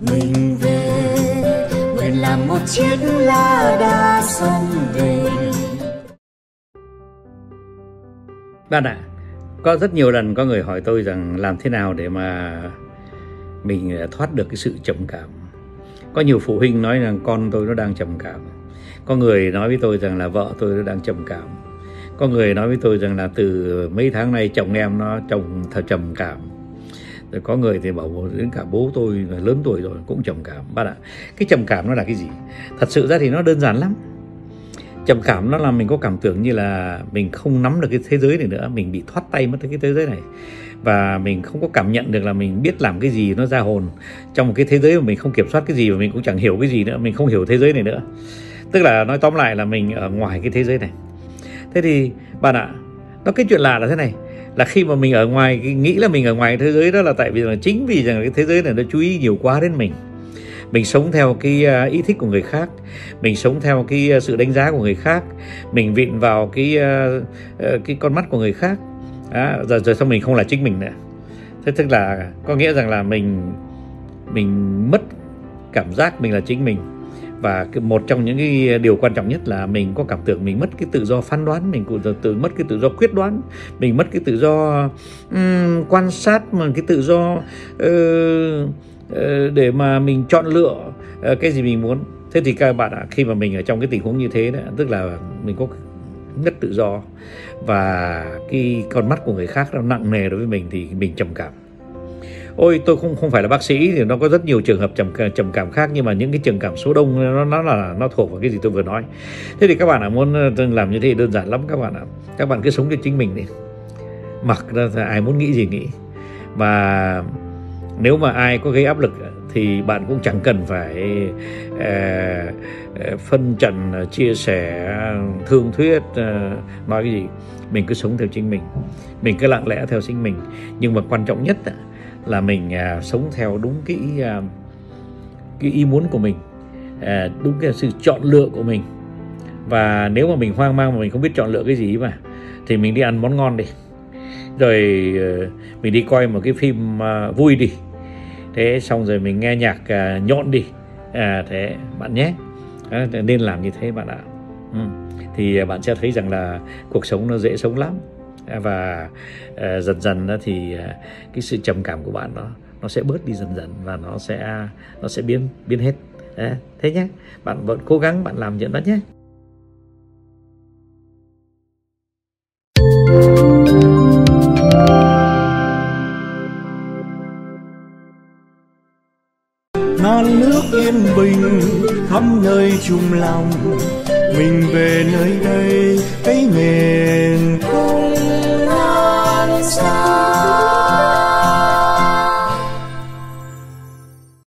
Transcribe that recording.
mình về. Nguyện làm một chiếc lá đa sông về. Bạn ạ, có rất nhiều lần có người hỏi tôi rằng làm thế nào để mà mình à, thoát được cái sự trầm cảm. Có nhiều phụ huynh nói rằng con tôi nó đang trầm cảm. Có người nói với tôi rằng là vợ tôi nó đang trầm cảm. Có người nói với tôi rằng là từ mấy tháng nay chồng em nó chồng thật trầm cảm rồi có người thì bảo đến cả bố tôi lớn tuổi rồi, cũng trầm cảm. Bạn ạ, cái trầm cảm nó là cái gì? Thật sự ra thì nó đơn giản lắm. Trầm cảm nó là mình có cảm tưởng như là mình không nắm được cái thế giới này nữa, mình bị thoát tay mất cái thế giới này. Và mình không có cảm nhận được là mình biết làm cái gì nó ra hồn trong một cái thế giới mà mình không kiểm soát cái gì và mình cũng chẳng hiểu cái gì nữa, mình không hiểu thế giới này nữa. Tức là nói tóm lại là mình ở ngoài cái thế giới này. Thế thì, bạn ạ nó cái chuyện lạ là thế này là khi mà mình ở ngoài nghĩ là mình ở ngoài thế giới đó là tại vì là chính vì rằng cái thế giới này nó chú ý nhiều quá đến mình. Mình sống theo cái à, ý thích của người khác mình sống theo cái à, sự đánh giá của người khác mình vịn vào cái à, ờ, cái con mắt của người khác. À, giờ rồi xong mình không là chính mình nữa. Thế tức là có nghĩa rằng là mình mình mất cảm giác mình là chính mình và một trong những cái điều quan trọng nhất là mình có cảm tưởng mình mất cái tự do phán đoán mình cũng tự mất cái tự do quyết đoán mình mất cái tự do um, quan sát mà cái tự do uh, uh, để mà mình chọn lựa uh, cái gì mình muốn. Thế thì các bạn ạ khi mà mình ở trong cái tình huống như thế đấy tức là mình có nhất tự do và cái con mắt của người khác nó nặng nề đối với mình thì mình trầm cảm ôi tôi không không phải là bác sĩ thì nó có rất nhiều trường hợp trầm trầm cảm khác nhưng mà những cái trường cảm số đông nó nó là nó thuộc vào cái gì tôi vừa nói. Thế thì các bạn ạ muốn ờ, làm như thế đơn giản lắm các bạn ạ. Các bạn cứ sống cho chính mình đi. Mặc ra ai muốn nghĩ gì nghĩ. Và nếu mà ai có gây áp lực thì bạn cũng chẳng cần phải uh, phân trần chia sẻ thương thuyết uh, nói cái gì. Mình cứ sống theo chính mình. Mình cứ lặng lẽ theo chính mình. Nhưng mà quan trọng nhất là mình à, sống theo đúng cái à, cái ý muốn của mình à, đúng cái sự chọn lựa của mình. Và nếu mà mình hoang mang mà mình không biết chọn lựa cái gì mà thì mình đi ăn món ngon đi. Rồi ờ, mình đi coi một cái phim à, vui đi. Thế xong rồi mình nghe nhạc à, uh, nhộn đi. À, thế bạn nhé. À, nên làm như thế bạn ạ. Ừ. thì à, bạn sẽ thấy rằng là cuộc sống nó dễ sống lắm và uh, dần dần đó thì uh, cái sự trầm cảm của bạn nó nó sẽ bớt đi dần dần và nó sẽ nó sẽ biến biến hết. À, thế nhé bạn vẫn cố gắng bạn làm chuyện đó nhé. Non nước yên bình khắp nơi chung lòng mình về nơi đây